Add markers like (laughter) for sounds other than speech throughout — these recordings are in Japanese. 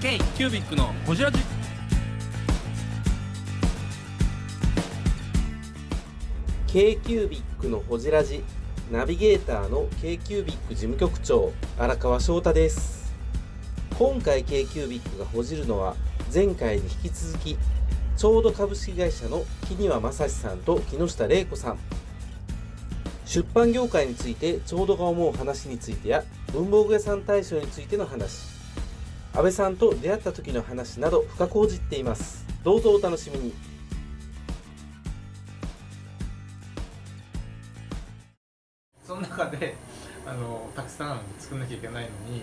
K キュービックのホジラジ。K q u b i c のほじラジ。ナビゲーターの k q u b i c 事務局長荒川翔太です。今回 k q u b i c がほじるのは前回に引き続きちょうど株式会社の木庭正史さんと木下玲子さん。出版業界についてちょうどが思う話についてや文房具屋さん大賞についての話。安倍さんと出会った時の話など深く報じっています。どうぞお楽しみに。その中であのたくさん作んなきゃいけないのに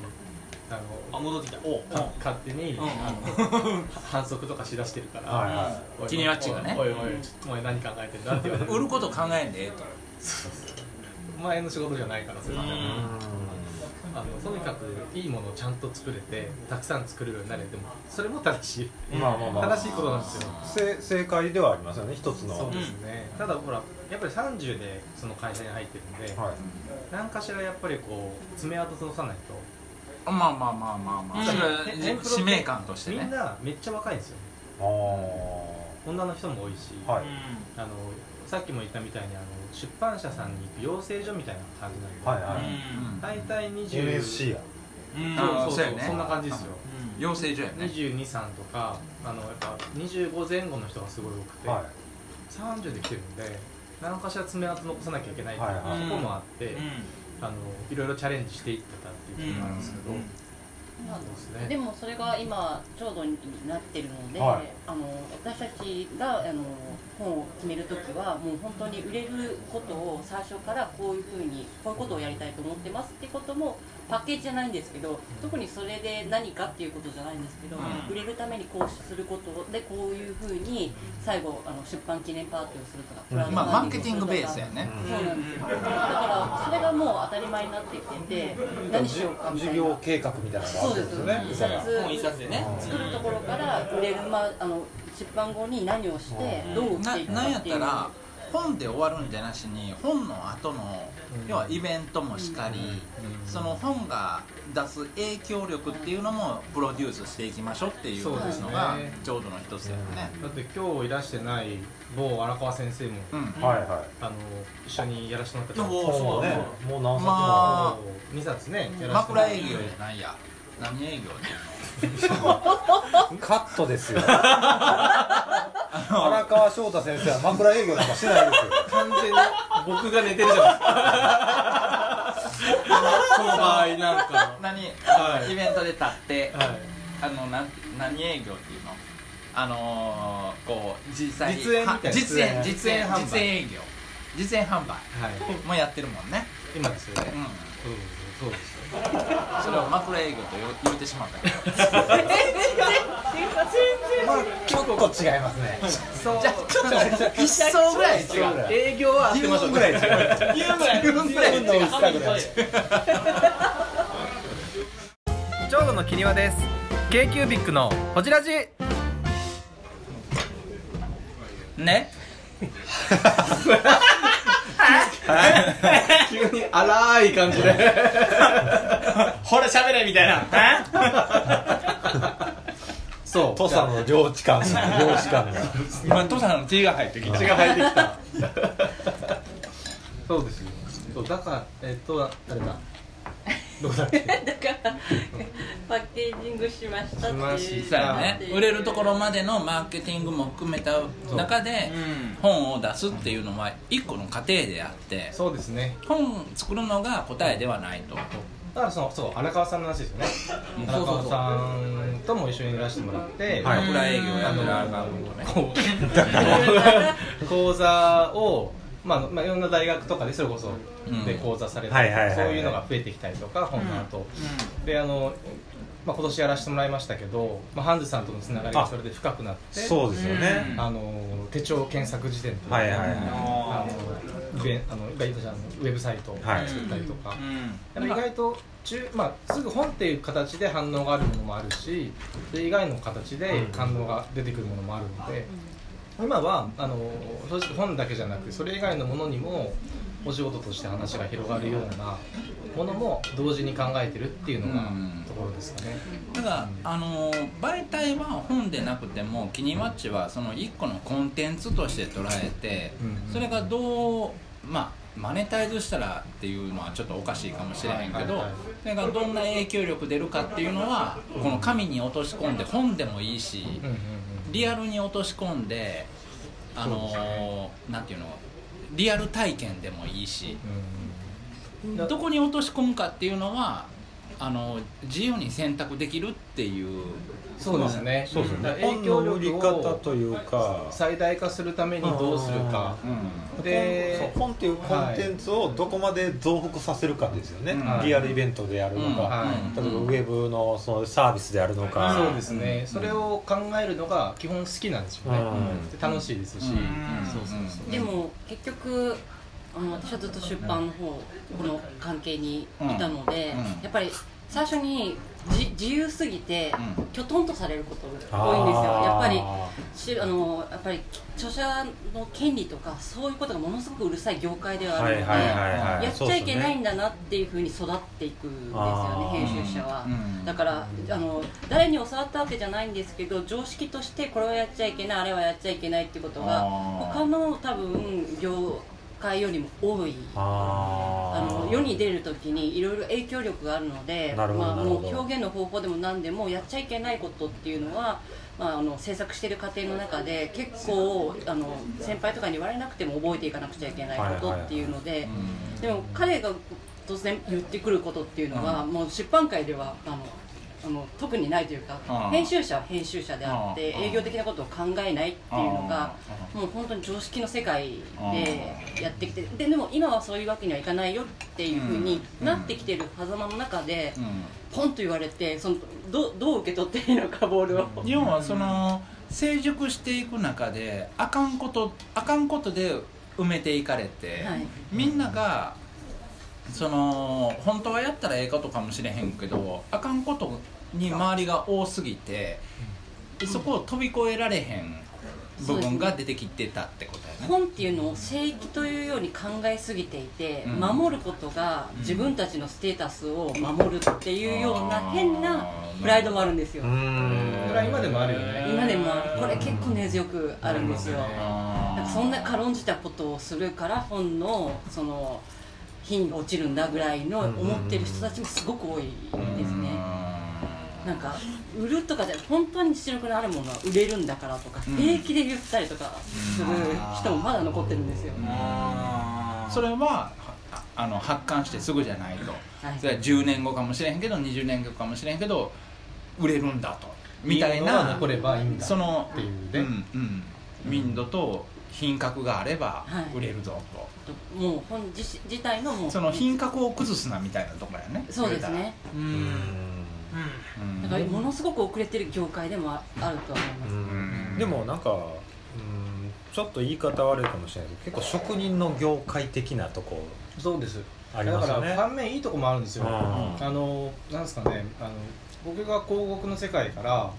あのあ戻ってきた。おか勝手に、んあの (laughs) 反則とかしだしてるから、はいはおい気になっちがね。おいおいちょっとお前何考えてんだって言われて。(laughs) 売ること考えんでええと。お前の仕事じゃないからそれってあのとにかくいいものをちゃんと作れてたくさん作れるようになれてもそれも正しい。まあまあまあ。正しいことなんですよ。せ正解ではありますよね一つの。そうですね、ただほらやっぱり30でその会社に入ってるんで、はい。何かしらやっぱりこう爪痕残さないと。まあまあまあまあまあ、うん。使命感としてみんねなめっちゃ若いんですよ。ああ女の人も多いし、はい。あのさっきも言ったみたいにあの出版社さんに行く養成所みたいな感じなんで、はいはい。うん。大体20 NSC や。うん。そうそうそうそんな感じですよ。養成所やね。223とかあのやっぱ25前後の人がすごい多くて、は30で来てるんで何かしら爪痕残さなきゃいけないっていうはいはいところもあって、うん。あのいろいろチャレンジしていってたっていうところなんですけど、うん。そうですね。でもそれが今ちょうどになってるので、はい。あの私たちがあの本を決めるときはもう本当に売れることを最初からこういうふうにこういうことをやりたいと思ってますってこともパッケージじゃないんですけど特にそれで何かっていうことじゃないんですけど、うん。売れるためにこうすることでこういうふうに最後あの出版記念パーティーをするとか、うん。クラウドまあマーファンディングケティングベースやね。そうなんですよ。だからそれがもう当たり前になってきてて何しようかみたいな。事業計画みたいなのがあそうでするんですよね。一冊でね。作るところから売れる、まあ、あの出版後に何をしてうん。どう売っていくかななんやっていうったら本で終わるんじゃなしに本の後の要はイベントもしかり、その本が出す影響力っていうのもプロデュースしていきましょうっていうのがちょうどの一つだよね。だって今日いらしてない某荒川先生も、あの一緒にやらせてもらった。おい本をね。もう何冊も、まあ2冊ね枕営業じゃないや。何営業っていうカットですよ (laughs) 荒川翔太先生は枕営業なんかしないですよ。完全に僕が寝てるじゃないですか。この場合なんかの。何、はい。イベントで立ってはい。あのなん何営業っていうの？あのー、こう実際実演実演実演実演販売。実演営業。実演販売はい。もやってるもんね、今ですよね。うん、そうですそうです。よ (laughs) それを枕営業と言うてしまったけど。(laughs) ちょっと違いますね。そう。じゃあちょっと一層ぐらい違う。営業は合ってましょうぐらい違う言うぐらい自分ぐらい違う自分の薄さぐらいちょうどのキニワです。k q b i c のこちらじね (laughs) (laughs) 急に荒い感じで。(laughs) ほら喋れみたいな。そう。土佐の領地感 (laughs) 領地感が。今土佐の血が入ってきた。血が入ってきた。そうですよ。そうだからえっと誰だ？どこだっけ (laughs) だからパッケージングしましたっていう。しそうやね。売れるところまでのマーケティングも含めた中でうん。本を出すっていうのは一個の過程であってそうですね。本作るのが答えではないと。だからそのそう荒川さんの話ですよね。うん。荒川さんとも一緒にいらしてもらって、はい枕営業やってるアルバムとね。(laughs) 講座を、まあまあ、いろんな大学とかでそれこそうん。で講座されはいはいはいはい。たりそういうのが増えてきたりとか本の後、であの、まあ、今年やらせてもらいましたけど、まあ、ハンズさんとのつながりがそれで深くなってそうですよね。あの手帳検索辞典とか、はいはいはい。あのイベンあのウェブサイトをはい。作ったりとか、うん。やっぱ意外と中、まあ、すぐ本っていう形で反応があるものもあるしそれ以外の形で反応が出てくるものもあるので、今はあの正直本だけじゃなくそれ以外のものにもお仕事として話が広がるようなものも同時に考えてるっていうのがうん。ところですかね。だから、あの媒体は本でなくてもキニマッチはその一個のコンテンツとして捉えて、うん。それがどうまあマネタイズしたらっていうのはちょっとおかしいかもしれへんけど、それがどんな影響力出るかっていうのはこの紙に落とし込んで本でもいいし、うんうんうんリアルに落とし込んであのなんていうのリアル体験でもいいし、うん。どこに落とし込むかっていうのはあの自由に選択できるっていう。そうですね。そうですね。だから本の売り方というか。最大化するためにどうするか。でそう本っていうコンテンツをどこまで増幅させるかですよね、はい。リアルイベントでやるのか、はい。例えばウェブのそのサービスでやるのか、そうですね、それを考えるのが基本好きなんですよね、うん。で楽しいですし、うん。そうそうそう。でも結局あの私はずっと出版の方この関係にいたので、やっぱり最初にじ自由すぎて、うん。きょとんとされることが多いんですよ。やっぱりあしあのやっぱり著者の権利とかそういうことがものすごくうるさい業界ではあるので、やっちゃいけないんだなっていうふうに育っていくんですよね編集者は、うん。だからあの誰に教わったわけじゃないんですけど常識としてこれはやっちゃいけないあれはやっちゃいけないってことが他の多分業界よりも多い。ああの世に出る時にいろいろ影響力があるのでまあ、もう表現の方法でも何でもやっちゃいけないことっていうのは、まあ、あの制作している過程の中で結構あの先輩とかに言われなくても覚えていかなくちゃいけないことっていうので、でも彼が突然言ってくることっていうのは、もう出版界ではあのあの特にないというか、うん編集者は編集者であって、うん営業的なことを考えないっていうのが、もう本当に常識の世界でやってきてででも今はそういうわけにはいかないよっていうふうになってきてる狭間の中で、ポンと言われてそのどどう受け取っていいのかボールを。要はその成熟していく中であかんことあかんことで埋めていかれて、はい。みんながその本当はやったらええことかもしれへんけどあかんことに周りが多すぎて、そこを飛び越えられへん部分が出てきてたってことやね。本っていうのを正義というように考えすぎていて、うん。守ることが自分たちのステータスを守るっていうような変なプライドもあるんですよ。れは今でもあるよね。今でもある。これ結構根強くあるんですよ。あーなんかそんな軽んじたことをするから本のその品が落ちるんだぐらいの思ってる人たちもすごく多いですね。なんか売るとかじゃ本当に実力のあるものは売れるんだからとかうん。平気で言ったりとかする人もまだ残ってるんですよ。それははあの発刊してすぐじゃないと、はい。それは10年後かもしれへんけど20年後かもしれへんけど売れるんだと。みたいないいものが残ればいいんだそのっていうね。うんうん、民度と品格があればはい。売れるぞと、もう本自自体のもう。その品格を崩すなみたいなところやねそうですね。うん。うん。うん。だからものすごく遅れてる業界でもああるとは思います、ん。でもなんかうんちょっと言い方悪いかもしれない。けど結構職人の業界的なとこ。そうです。ありますよね。だから反面いいとこもあるんですよ、うん。あのなんですかね。あの僕が広告の世界から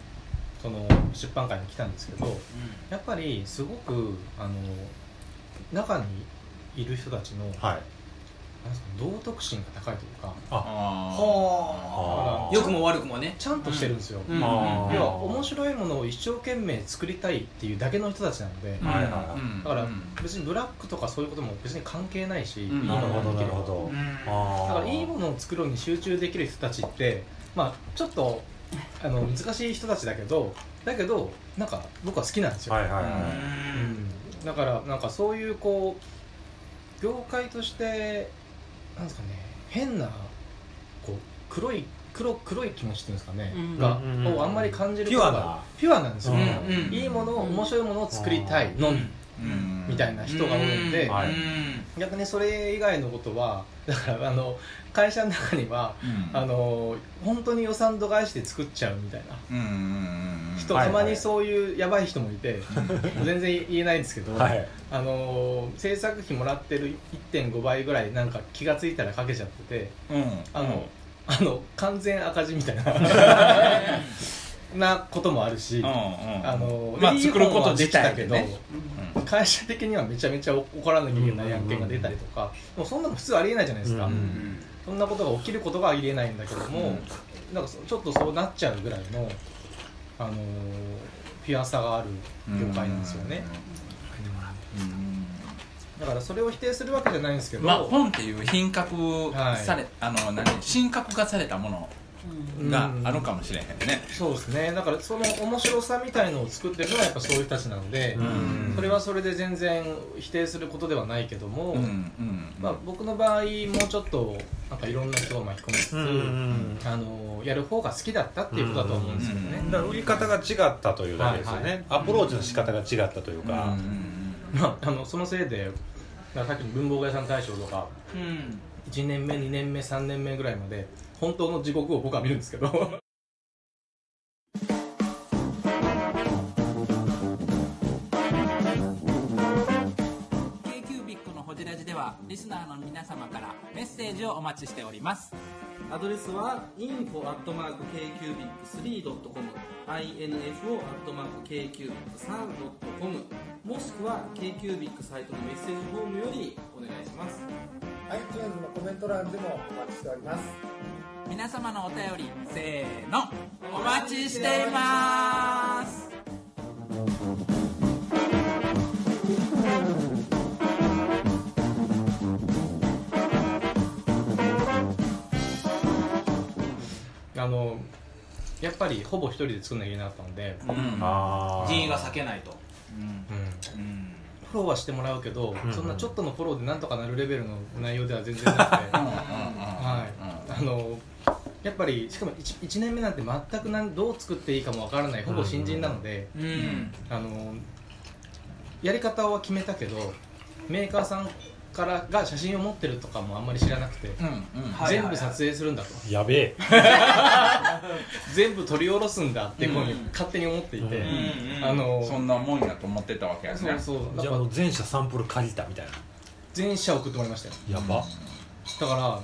その出版界に来たんですけどやっぱりすごくあの中にいる人たちのはい。道徳心が高いというかはあ。良くも悪くもね。ちゃんとしてるんですよ、うん。要は面白いものを一生懸命作りたいっていうだけの人たちなので、うん。だからうん。別にブラックとかそういうことも別に関係ないし、ん。いいものができるほど。うん。あー。だからいいものを作るのに集中できる人たちってまあちょっとあの難しい人たちだけどだけどなんか僕は好きなんですよ、はいはいはい。うん。だからなんかそういうこう業界としてなんですかね変なこう黒い黒黒い気持ちっていうんですかね、うん。が、うんうんうん。をあんまり感じるピュアな。ピュアなんですよ、うんうんいいものを面白いものを作りたいのみ、うん。みたいな人が多いので、うん。はい逆にそれ以外のことは (laughs) だからあの会社の中にはうん。あの本当に予算度外視で作っちゃうみたいな。うんうんうん人、はいはい。たまにそういうやばい人もいて、全然言えないんですけど、はい。あの制作費もらってる1.5倍ぐらいなんか気がついたらかけちゃっててうん。あの、あの完全赤字みたいな (laughs) なこともあるし、うんうんあのまあいい作ることで自きたけど、ねうん会社的にはめちゃめちゃ怒らなきゃいけない案件が出たりとか、でもそんなの普通ありえないじゃないですか、うんそんなことが起きることがありえないんだけども、なんかそちょっとそうなっちゃうぐらいの、あのーピュアさがある業界なんですよね、だからそれを否定するわけじゃないんですけど、まあ本っていう品格され、はい。あの何神格化されたものがあるかもしれへんね。そうですね。だからその面白さみたいのを作ってるのはやっぱそういう人たちなので、うん。それはそれで全然否定することではないけども、うんうん。まあ、僕の場合もうちょっとなんかいろんな人を巻き込みつつ、うんあのやる方が好きだったっていうことだと思うんですけどね、うん。だから売り方が違ったというだけですよね、はいはい。アプローチの仕方が違ったといううんか、まあ、あのそのせいでさっきの文房具屋さん大賞とかうん。1年目2年目3年目ぐらいまで本当の地獄を僕は見るんですけど。K q b i c のホジラジではリスナーの皆様からメッセージをお待ちしております。アドレスは info.kcubic3.com info.kcubic3.com もしくは KQBIC サイトのメッセージフォームよりお願いします。iTunes のコメント欄でもお待ちしております皆様のお便りせーの。お待ちしています。あのやっぱりほぼ一人で作んなきゃいけなかったので、うん。あー。人員が避けないと。うん。うん。フォローはしてもらうけど、うん。そんなちょっとのフォローでなんとかなるレベルの内容では全然なくて。はい。あのやっぱりしかも 1, 1年目なんて全くなんどう作っていいかもわからないほぼ新人なので、うん。あのやり方は決めたけどメーカーさんからが写真を持ってるとかもあんまり知らなくて、全部撮影するんだと。やべえ。全部取り下ろすんだってこう勝手に思っていて、うん。あのそんなもんやと思ってたわけやね。そうそうだじゃあ全社サンプル借りたみたいな。全社送ってもらいましたよ。やば、だから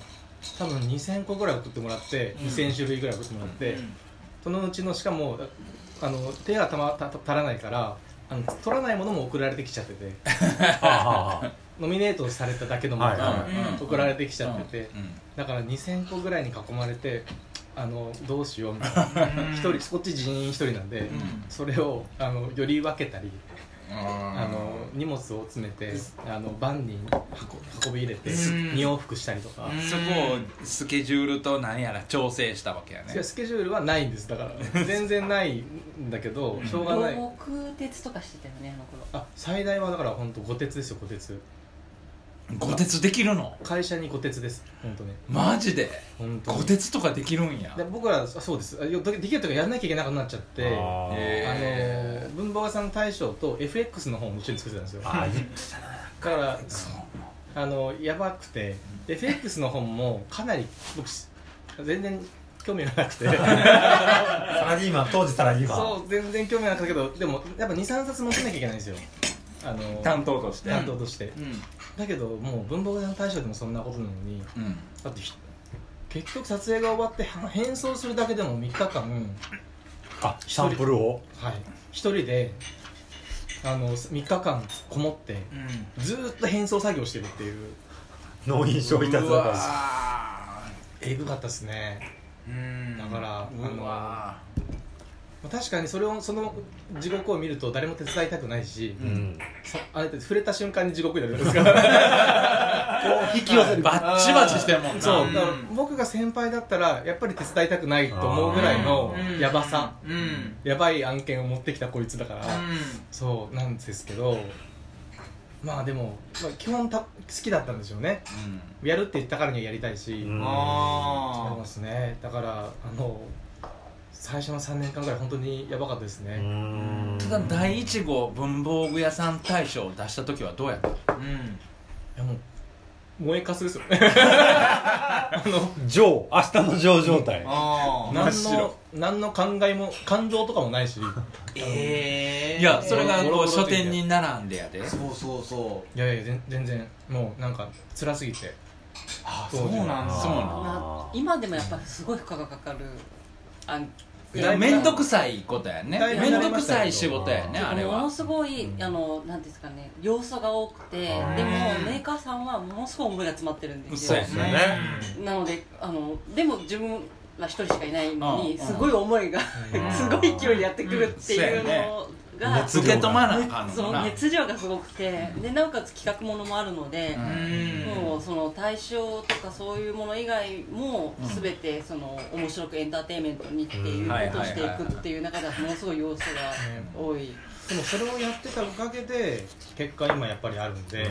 多分2000個ぐらい送ってもらって、うん。2000種類ぐらい送ってもらって、そのうちのしかもあの手がたまた足らないからあの取らないものも送られてきちゃってて。(laughs) ノミネートされただけのものが送られてきちゃってて、うん。だから2000個ぐらいに囲まれてあのどうしようみたいな。うん。一人こっち人員一人なんで、ん。それをあのより分けたりああの荷物を詰めてあのバンに運運び入れてうん。2往復したりとか、うん。そこをスケジュールと何やら調整したわけやね。いやスケジュールはないんですだから。(laughs) 全然ないんだけどしょうがない。空鉄とかしてたよねあの頃。あ最大はだから本当五鉄ですよ五鉄五鉄できるの？会社に五鉄です。本当ねマジで？本当に。五鉄とかできるんや。で僕らそうです。あよできるとかやらなきゃいけなくなっちゃって。ああの文房具屋さん大賞と FX の本も一緒に作ってたんですよ。あー言っだからあのやばくて。FX の本もかなり僕全然興味がなくて。サラリーマン当時サラリーマン。そう全然興味なかったけど。でもやっぱ23冊持ってなきゃいけないんですよ。あの担当として。担当として、うんだけどもう文房具屋の大賞でもそんなことなのにうん。だってひ結局撮影が終わっては変装するだけでも3日間あサンプルを？はい。一人であの3日間こもってうん。ずーっと変装作業してるっていう。脳印象いたずらえぐかったですね。うん。だから、あの確かにそれをその地獄を見ると誰も手伝いたくないし、うん。そあれって触れた瞬間に地獄になるんですから。(laughs) こう引き寄せる。バッチバチしてんもんな。そう。だから僕が先輩だったらやっぱり手伝いたくないと思うぐらいのうん。やばさ。うん。やばい案件を持ってきたこいつだから、うそうなんですけど。まあでも、まあ、基本た好きだったんでしょうね。やるって言ったからにはやりたいし、うんありあますね。だからあの最初の3年間ぐらい本当にやばかったですうね、ん。ただ第一号文房具屋さん大賞を出した時はどうやった？あうん。いやもう燃えかすですよ。ね (laughs) あの上明日の上状態。ああ何の何の考えも感情とかもないし。ええいやそれがこう書店に並んでやで。そうそうそう。いやいや全全然もうなんか辛すぎて。あそうなんだ。そうなんまあ今でもやっぱすごい負荷がかかる案いや面倒くさいことやね。面倒くさい仕事やねあれは。ものすごい、あのなんですかね要素が多くてでもメーカーさんはものすごい思いが詰まってるんですよ。そうやね。なのであのでも自分は一人しかいないのにうんすごい思いが (laughs) すごい勢いでやってくるっていうのが、受け止まなあかんそののな熱量がすごくてでなおかつ企画ものもあるので、うん。もうその対象とかそういうもの以外もうん。全てその面白くエンターテインメントにっていうことをしていくっていう中ではものすごい要素が多い。でもそれをやってたおかげで結果今やっぱりあるんで、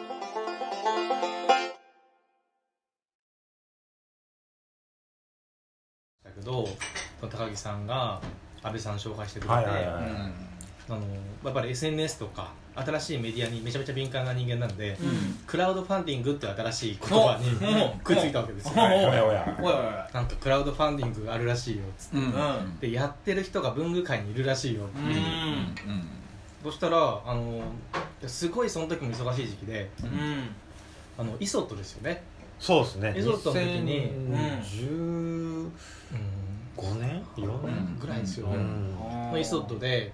けど高木さんが安倍さん紹介してくれて、はいはいはい。あのやっぱり SNS とか新しいメディアにめちゃめちゃ敏感な人間なので、うん。クラウドファンディングっていう新しい言葉にお食いついたわけですよ、おおおやおやなんかクラウドファンディングがあるらしいよっつって、うんうんでやってる人が文具界にいるらしいよっていう、うんそしたらあのすごいその時も忙しい時期でうんあのイソットですよね、そうですね。エゾットの時に。2015年？4年ぐらいですよ、うん。のイソットで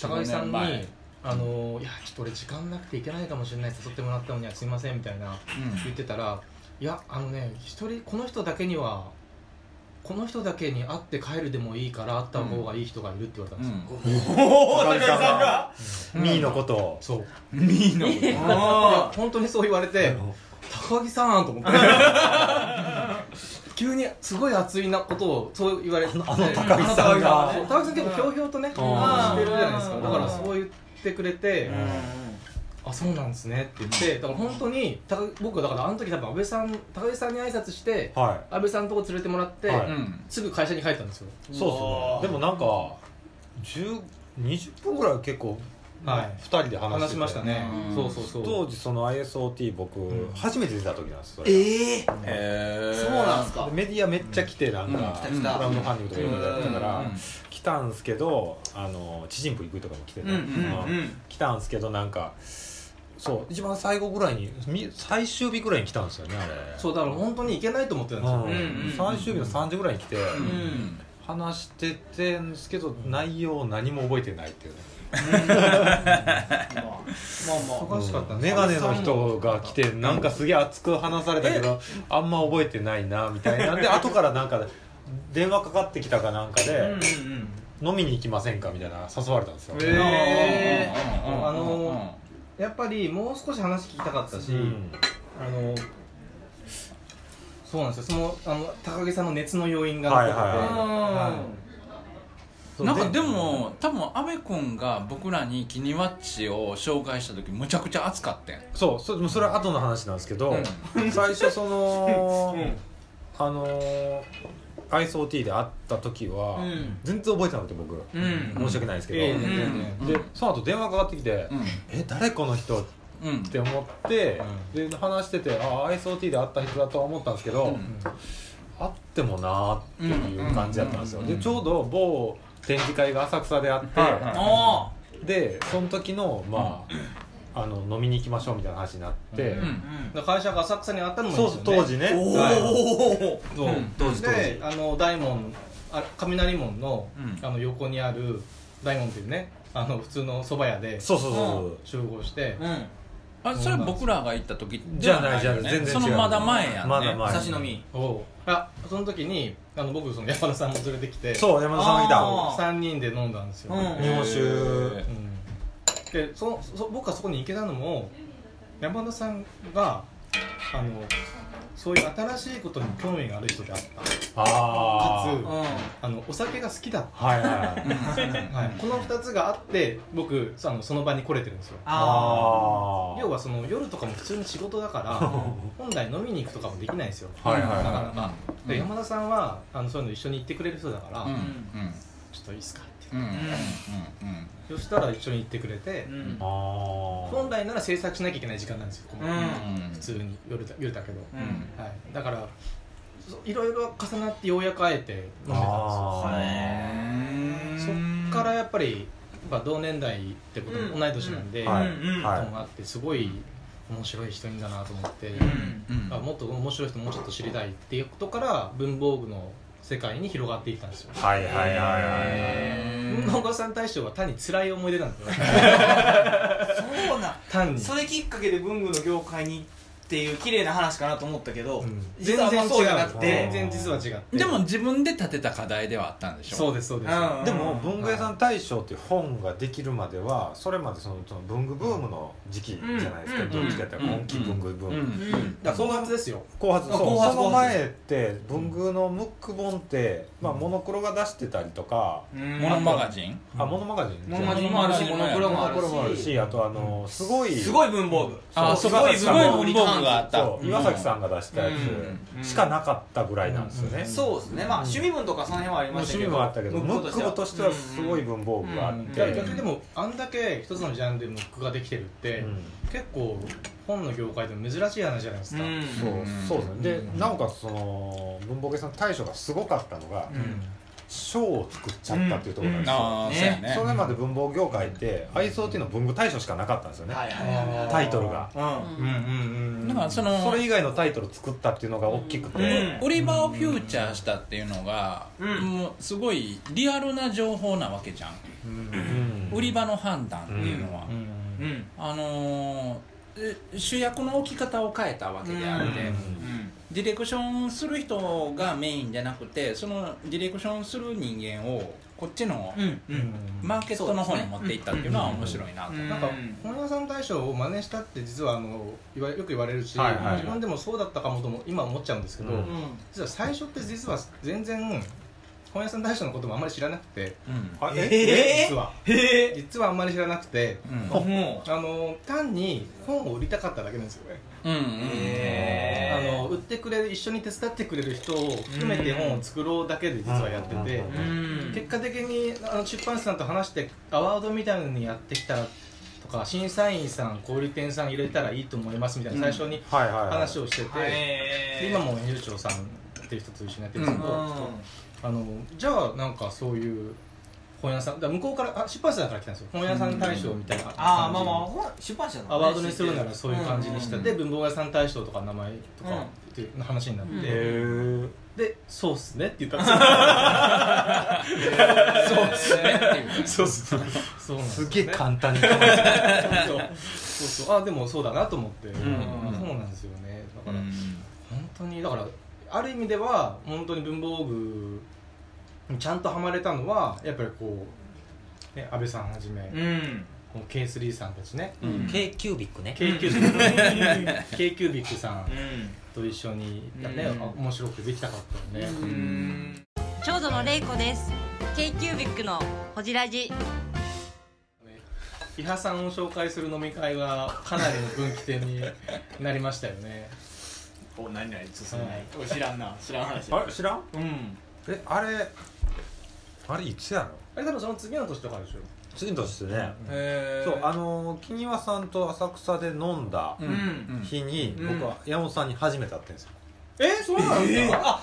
高木さんに四年前「あのいやちょっと俺時間なくていけないかもしれない誘ってもらったのにはすいません」みたいな言ってたら「いやあのね一人この人だけにはこの人だけに会って帰るでもいいから会った方がいい人がいる」って言われたんですよ、高木さんが。ミーのことを。そう。ミーのいや本当にそう言われて高木さんと思って。急にすごい熱いなことをそう言われて。あの高木さんが。高木さん結構ひょうひょうとねしてるじゃないですか。だからそう言ってくれてあそうなんですね。って言ってだから本当に高僕だからあの時多分安倍さん高木さんに挨拶しては安倍さんのとこ連れてもらって、はい。うん。すぐ会社に帰ったんですよ。いそうですね。でもなんか10 20分ぐらい結構はい。2人で話してて。話しましたね。うん。そうそうそう。当時その ISOT 僕ん。初めて出た時なんですそれええへそうなんすか。でメディアめっちゃ来てなんうん。か来た来た。クラウドファンディングとかいろいろやってたからうん来たんすけどあの知人部行くとかも来てたうんうんうん。来たんすけどなんかそう。一番最後ぐらいにみ最終日ぐらいに来たんですよねあれ。そうだから本当に行けないと思ってたんですよ、うん。うん最終日の3時ぐらいに来てうん。話しててんですけど内容何も覚えてないっていうね。まあまあ忙しかった。メガネの人が来てなんかすげえ熱く話されたけどあんま覚えてないなみたいな。んで後からなんか電話かかってきたかなんかうんうんでうん。飲みに行きませんか？みたいな誘われたんですよ。えうんうんあのやっぱりもう少し話聞きたかったし、うん。あのそうなんですよ。そのあの高木さんの熱の要因が残ってて、はいはいはい。なんかでも多分阿部君が僕らにキニワッチを紹介した時むちゃくちゃ熱かったん。そうそれそれは後の話なんですけど、う最初その、(laughs) あのー ISOT で会った時は、うん。全然覚えてなくて僕、うん。申し訳ないですけど、でその後電話かかってきて「うん。え誰この人?」っうん。て思って、で話しててああ ISOT で会った人だとは思ったんですけど、うん。会ってもなーっていう感じだったんですよ、うん。でちょうど某展示会が浅草であって、でその時のまあ、あの飲みに行きましょうみたいな話になって、うんだから会社が浅草にあったのもいいそうですよね。当時ね。おはい。おそううん。当時当時。であの大門あ雷門の,、うん。あの横にある大門っていうねあの普通の蕎麦屋でそうそうそう集合して、うん。あそれ僕らが行った時じゃないじゃない。全然違う。そのまだ前やんね。まだ前。差し飲み。おあその時にあの僕その山田さんも連れてきてそう山田さんがいた。あー。3人で飲んだんですよ、うん。日本酒。うんでそそ僕がそこに行けたのも山田さんがあのそういう新しいことに興味がある人であった。あかーつあのお酒が好きだった、はいはいはい、(laughs) この2つがあって僕あのその場に来れてるんですよ。要はその夜とかも普通に仕事だから (laughs) 本来飲みに行くとかもできないんですよ。はいはいはい。なかなか、うん。で山田さんはあのそういうの一緒に行ってくれる人だから、うん。うん。ちょっといいっすかって。うん。うん。うんそしたら一緒に行ってくれて、うん。本来なら制作しなきゃいけない時間なんですよ、うん。普通に夜だ夜だけど、うん。はい、だからそいろいろ重なってようやく会えて飲んでたんですよ。あそっからやっぱり、まあ、同年代ってことも同い年なんで、ーはい。うんはいこともあってすごい面白い人いんだなと思って、うん。あもっと面白い人もうちょっと知りたいっていうことから文房具の世界に広がっていったんですよ。はいはいはいはい文房具屋さん大賞は単に辛い思い出なんですよ。(laughs) そうな単に。それきっかけで文具の業界にっていう綺麗な話かなと思ったけど、うん。実はあんまそうじゃなくて。全然実は違って。でも自分で立てた課題ではあったんでしょ？そうですそうです、うんでも文具屋さん大賞っていう本ができるまではそれまでそのその文具ブームの時期じゃないですか、うんどっちかやったら今期文具ブーム、うんうん。だから後発ですよ。後発。そう。後発その前って文具のムック本って、まあ、モノクロが出してたりとか、うん。モノマガジン？あモノマガジン。モノマガジンもあるしモノクロもあるしあるしあとあのすごいすごい文房具。あすごいすごい文房具があったそう岩崎さんが出したやうん。つしかなかったぐらいなんですよね、そうですね。まあ趣味文とかその辺はありましたけど。趣味もあったけどムック部としてはすごい文房具があって、いや逆にでもあんだけ一つのジャンルでムックができてるって、うん。結構本の業界でも珍しい話じゃないですか、うん。そうそうですね。でなおかつその文房具屋さん大賞がすごかったのが賞を作っちゃったっていうところなんですよ、ああそうやね。それまで文房具業界って愛想っていうのは文具大賞しかなかったんですよね、タイトルが。うん。うんうんうんだからそのそれ以外のタイトル作ったっていうのが大きくて、うん。売り場をフューチャーしたっていうのが、うん。もうすごいリアルな情報なわけじゃん、うん売り場の判断っていうのは、うんうんあのーえ主役の置き方を変えたわけであって、うんディレクションする人がメインじゃなくてそのディレクションする人間をこっちのうん。うん。マーケットの方に持っていったっていうのは面白いなと、うん。なんか本屋さん大賞を真似したって実はあのよく言われるし、はいはい。はい自分でもそうだったかもとも今思っちゃうんですけど、うん。実は最初って実は全然本屋さん大賞のこともあんまり知らなくて。うん。あえ？え？え？実は。へえ？実はあんまり知らなくて。うん。もあの単に本を売りたかっただけなんですよねうんうん。へあの売ってくれる一緒に手伝ってくれる人を含めて本を作ろうだけで実はやってて、うん。結果的にあの出版社さんと話してアワードみたいなのにやってきたらとか審査員さん小売店さん入れたらいいと思いますみたいな最初に話をしてて、今も編集長さんっていう人と一緒にやってるんですけど、うん。あのじゃあなんかそういう本屋さん。だ向こうからあ出版社だから来たんですよ。本屋さん大賞みたいな感じ。ああまあまあほら出版社のねアワードにするならそういう感じにした、うん。で文房具屋さん大賞とか名前とかうん。っていう話になって、うん。で「そうっすね」って言ったんですよ。(laughs) そうですねっていうそうっすね。そうなんですすげえ簡単にそうそうそうそう。あでもそうだなと思って、ん。そうなんですよね。だから、本当にだからある意味では本当に文房具にちゃんとはまれたのはやっぱりこう、ね、安倍さんはじめ、うん。この K3 さんたちね、うん。K キュービックね。K キュービック k キュービックさんうんと一緒にね、うん。あ面白くできたかったよね、うん。長女のれいこです。K キュービックのほじラジ伊波さんを紹介する飲み会はかなりの分岐点になりましたよね。(laughs) お何々進めないお知らんな。知らん話。あれ知らん？うん。えあれあれいつやろ？あれ多分その次の年とかでしょ。次の年でね。へそうあの木庭さんと浅草で飲んだうん。うん。日にうん。僕は山本さんに初めて会ってんですよ。えそうなんですか、あ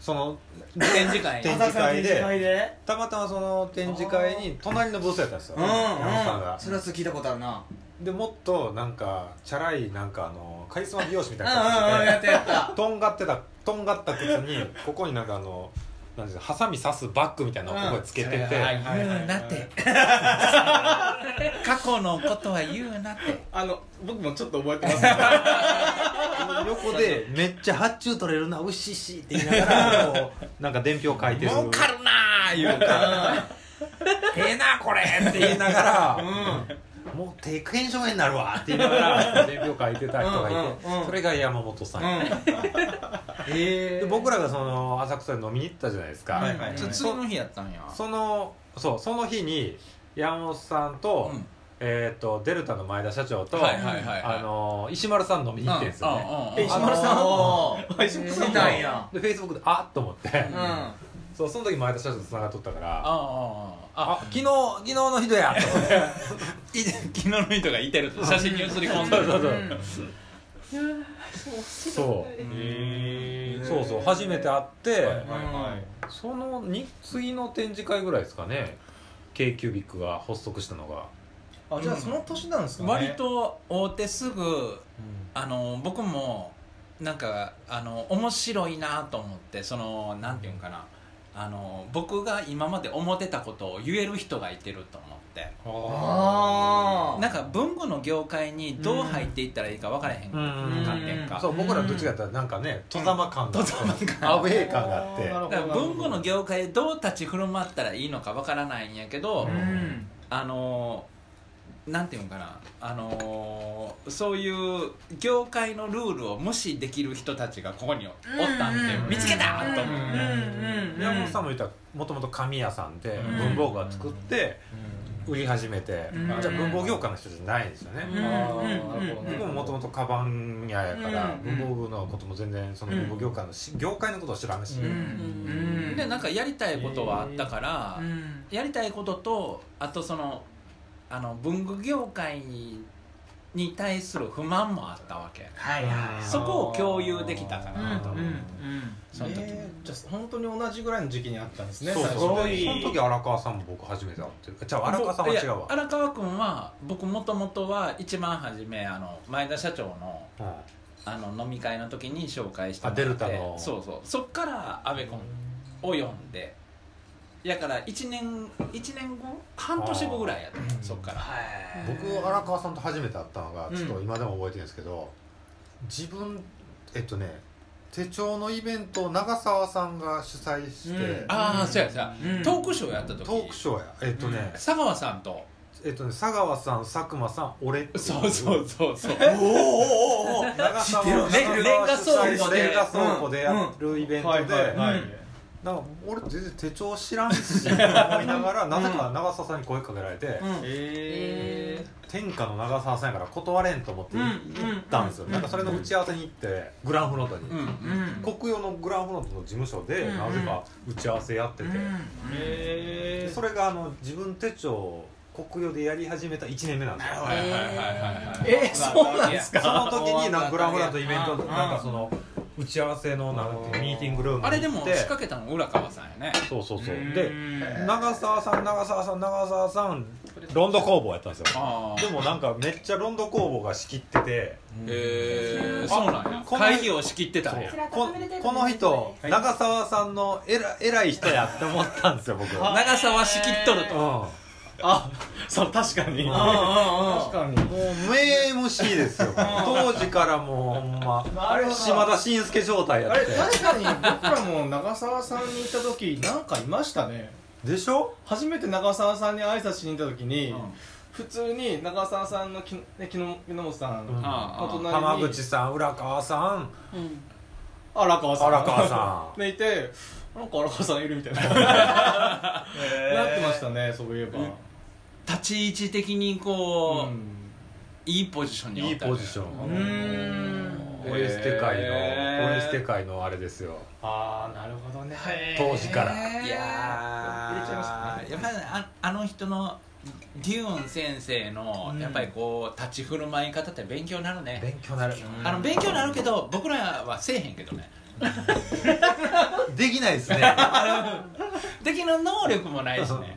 その展示会。展示会で。展示会で？たまたまその展示会に隣のブースやったんですよ。うん。山本さんが。うんそれは聞いたことあるな。でもっとなんかチャラいなんかあのカリスマ美容師みたいうんなうんうんやったやっ感た。じでとんがってたとんがった靴にここになんかあのなんていうのハサミ刺すバッグみたいなのをここにつけてて、言うなって。(laughs) 過去のことは言うなって。あの僕もちょっと覚えてます (laughs) 横でめっちゃ発注取れるなうっしっしって言いながらこうなんか伝票書いてる。儲かるなー言うか (laughs) ええなこれって言いながら、もう手腱鞘炎になるわ。(laughs) って言いながら伝票書いてた人がいて、うんうんうん。それが山本さん、(laughs) えで僕らがその浅草で飲みに行ったじゃないですか、はいはいの日やったんや。そのそうその日に山本さんと,、うん。えー、とデルタの前田社長と、はいはいはいはい。あの石丸さん飲みに行ってんですよね、うんうんうんえ石丸さん？ん石丸さん見たんやでフェイスブックであっと思って、うんそうその時前田社長とつながっとったから。あああああ昨日昨日の人や。と思ってい昨日の人がいてる写真に写り込んでる。そうそうう。ん。そう。へー。そうそう初めて会って、はいはいはい。そのに次の展示会ぐらいですかね。K キュービックが発足したのが。あじゃあその年なんですかね。割と会うてすぐあの僕もなんかあの面白いなと思ってそのなんていうんかなあの僕が今まで思ってたことを言える人がいてると思って。あなんか文具の業界にどう入っていったらいいか分からへんうん。観点かそう僕らどっちかやったらなんかね戸様感があってアウェー感があって。文具の業界でどう立ち振る舞ったらいいのか分からないんやけど、うん。あのなんていうんかな。あのそういう業界のルールを無視できる人たちがここにおったんで、うん見つけたと思って、うんうん。山本さんも言ったらもともと紙屋さんでうん文房具が作って売り始めて、うんじゃあ文房業界の人じゃないんですよね、僕ももともとカバン屋やから、うん文房具のことも全然その文房業界のし、業界のことを知らんし、うんうん。でなんかやりたいことはあったから、うん。やりたいこととあとそのあの文具業界に対する不満もあったわけ。はいはい。そこを共有できたかうんなと。思う、うん。その時。に、えーじゃあ本当に同じぐらいの時期にあったんですねそう。そうねその時荒川さんも僕初めて会ってる。じゃあ荒川さんは違うわ。荒川君は僕もともとは一番初めあの前田社長のうんあの飲み会の時に紹介してもらって。あデルタの。そうそう。そっから阿部君を呼んでやから1年一年後？半年後ぐらいやったのそっから。僕荒川さんと初めて会ったのがうん。ちょっと今でも覚えてるんですけど、自分えっとね手帳のイベントを長澤さんが主催して、うん。ああそうやそうや、うん。トークショーやった時。トークショーや。えっとね、佐川さんと。えっとね佐川さん佐久間さん俺っていそうそうそうそう。(laughs) おおおお長澤知ってるレンガ倉庫で。主催のレンガ倉庫でやるイベントで、はいはいはいなんか俺全然手帳知らんしと (laughs) 思いながらなぜか長澤さんに声かけられて、うん。え天下の長澤さんやから断れんと思って行ったんですよ、なんかそれの打ち合わせに行ってグランフロントに、うん。うん国用のグランフロントの事務所でうん。なぜか打ち合わせやってて、えでそれがあの自分手帳国用でやり始めた1年目なんですよ。はいはいはいはいはいえそうなんですか？その時になんかグランフロントイベントうん。なんかその打ち合わせのなんてミーティングルームに行って。あれでも仕掛けたの浦川さんやね。そうそうそう。うん。で長澤さん長澤さん長澤さんロンド工房やったんですよ。あでもなんかめっちゃロンド工房が仕切ってて。へえそうなんや。この会議を仕切ってたんや。ここの人長澤さんのえら偉い人やって思ったんですよ僕。うん長澤仕切っとるとあそう確かに。うんうんうん。確かに。もう名 MC ですよ。(laughs) 当時からもうほんま。なるほど島田紳介状態やあれって確かに僕らも長澤さんに行った時なんかいましたね。でしょ？初めて長澤さんに挨拶しに行った時に、うん。普通に長澤さんの木本さん、うん。ああお隣に。浜口さん浦川さん。うん。荒川さん。荒川さん。でいてなんか荒川さんいるみたいな。(laughs) なってましたねそういえば、立ち位置的にこう、うん。いいポジションにおいいポジション。うん。ポイ捨て界のへー。ポイ捨て界のあれですよ。ああなるほどね。当時から。いやー。入れちゃいましたね。やっぱりああの人のデューン先生のやっぱりこう立ち振る舞い方って勉強になるね。勉強になる。あの勉強になるけど僕らはせえへんけどね。(laughs) できないですね。(laughs) できる能力もないしね